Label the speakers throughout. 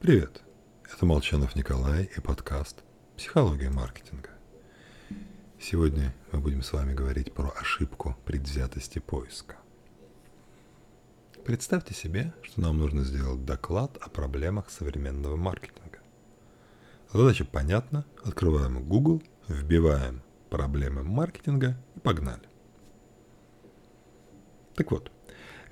Speaker 1: Привет! Это Молчанов Николай и подкаст «Психология маркетинга». Сегодня мы будем с вами говорить про ошибку предвзятости поиска. Представьте себе, что нам нужно сделать доклад о проблемах современного маркетинга. Задача понятна, открываем Google, вбиваем проблемы маркетинга и погнали. Так вот,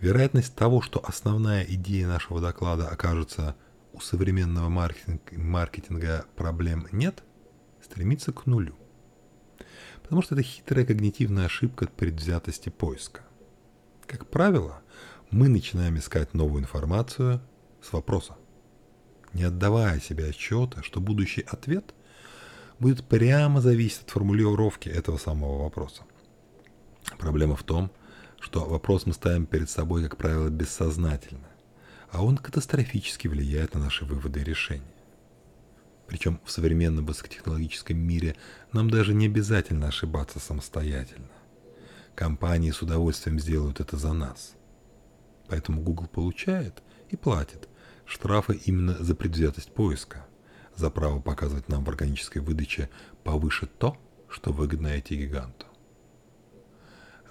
Speaker 1: вероятность того, что основная идея нашего доклада окажется у современного маркетинга, проблем нет, стремится к нулю. Потому что это хитрая когнитивная ошибка от предвзятости поиска. Как правило, мы начинаем искать новую информацию с вопроса, не отдавая себе отчета, что будущий ответ будет прямо зависеть от формулировки этого самого вопроса. Проблема в том, что вопрос мы ставим перед собой, как правило, бессознательно а он катастрофически влияет на наши выводы и решения. Причем в современном высокотехнологическом мире нам даже не обязательно ошибаться самостоятельно. Компании с удовольствием сделают это за нас. Поэтому Google получает и платит штрафы именно за предвзятость поиска, за право показывать нам в органической выдаче повыше то, что выгодно IT-гиганту.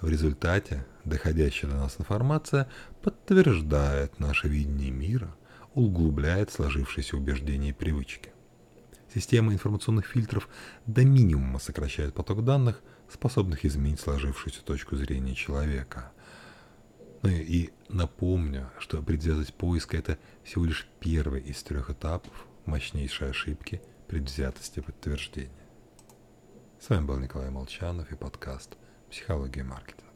Speaker 1: В результате доходящая до нас информация подтверждает наше видение мира, углубляет сложившиеся убеждения и привычки. Система информационных фильтров до минимума сокращает поток данных, способных изменить сложившуюся точку зрения человека. Ну и напомню, что предвзятость поиска – это всего лишь первый из трех этапов мощнейшей ошибки предвзятости подтверждения. С вами был Николай Молчанов и подкаст – психологии маркетинга.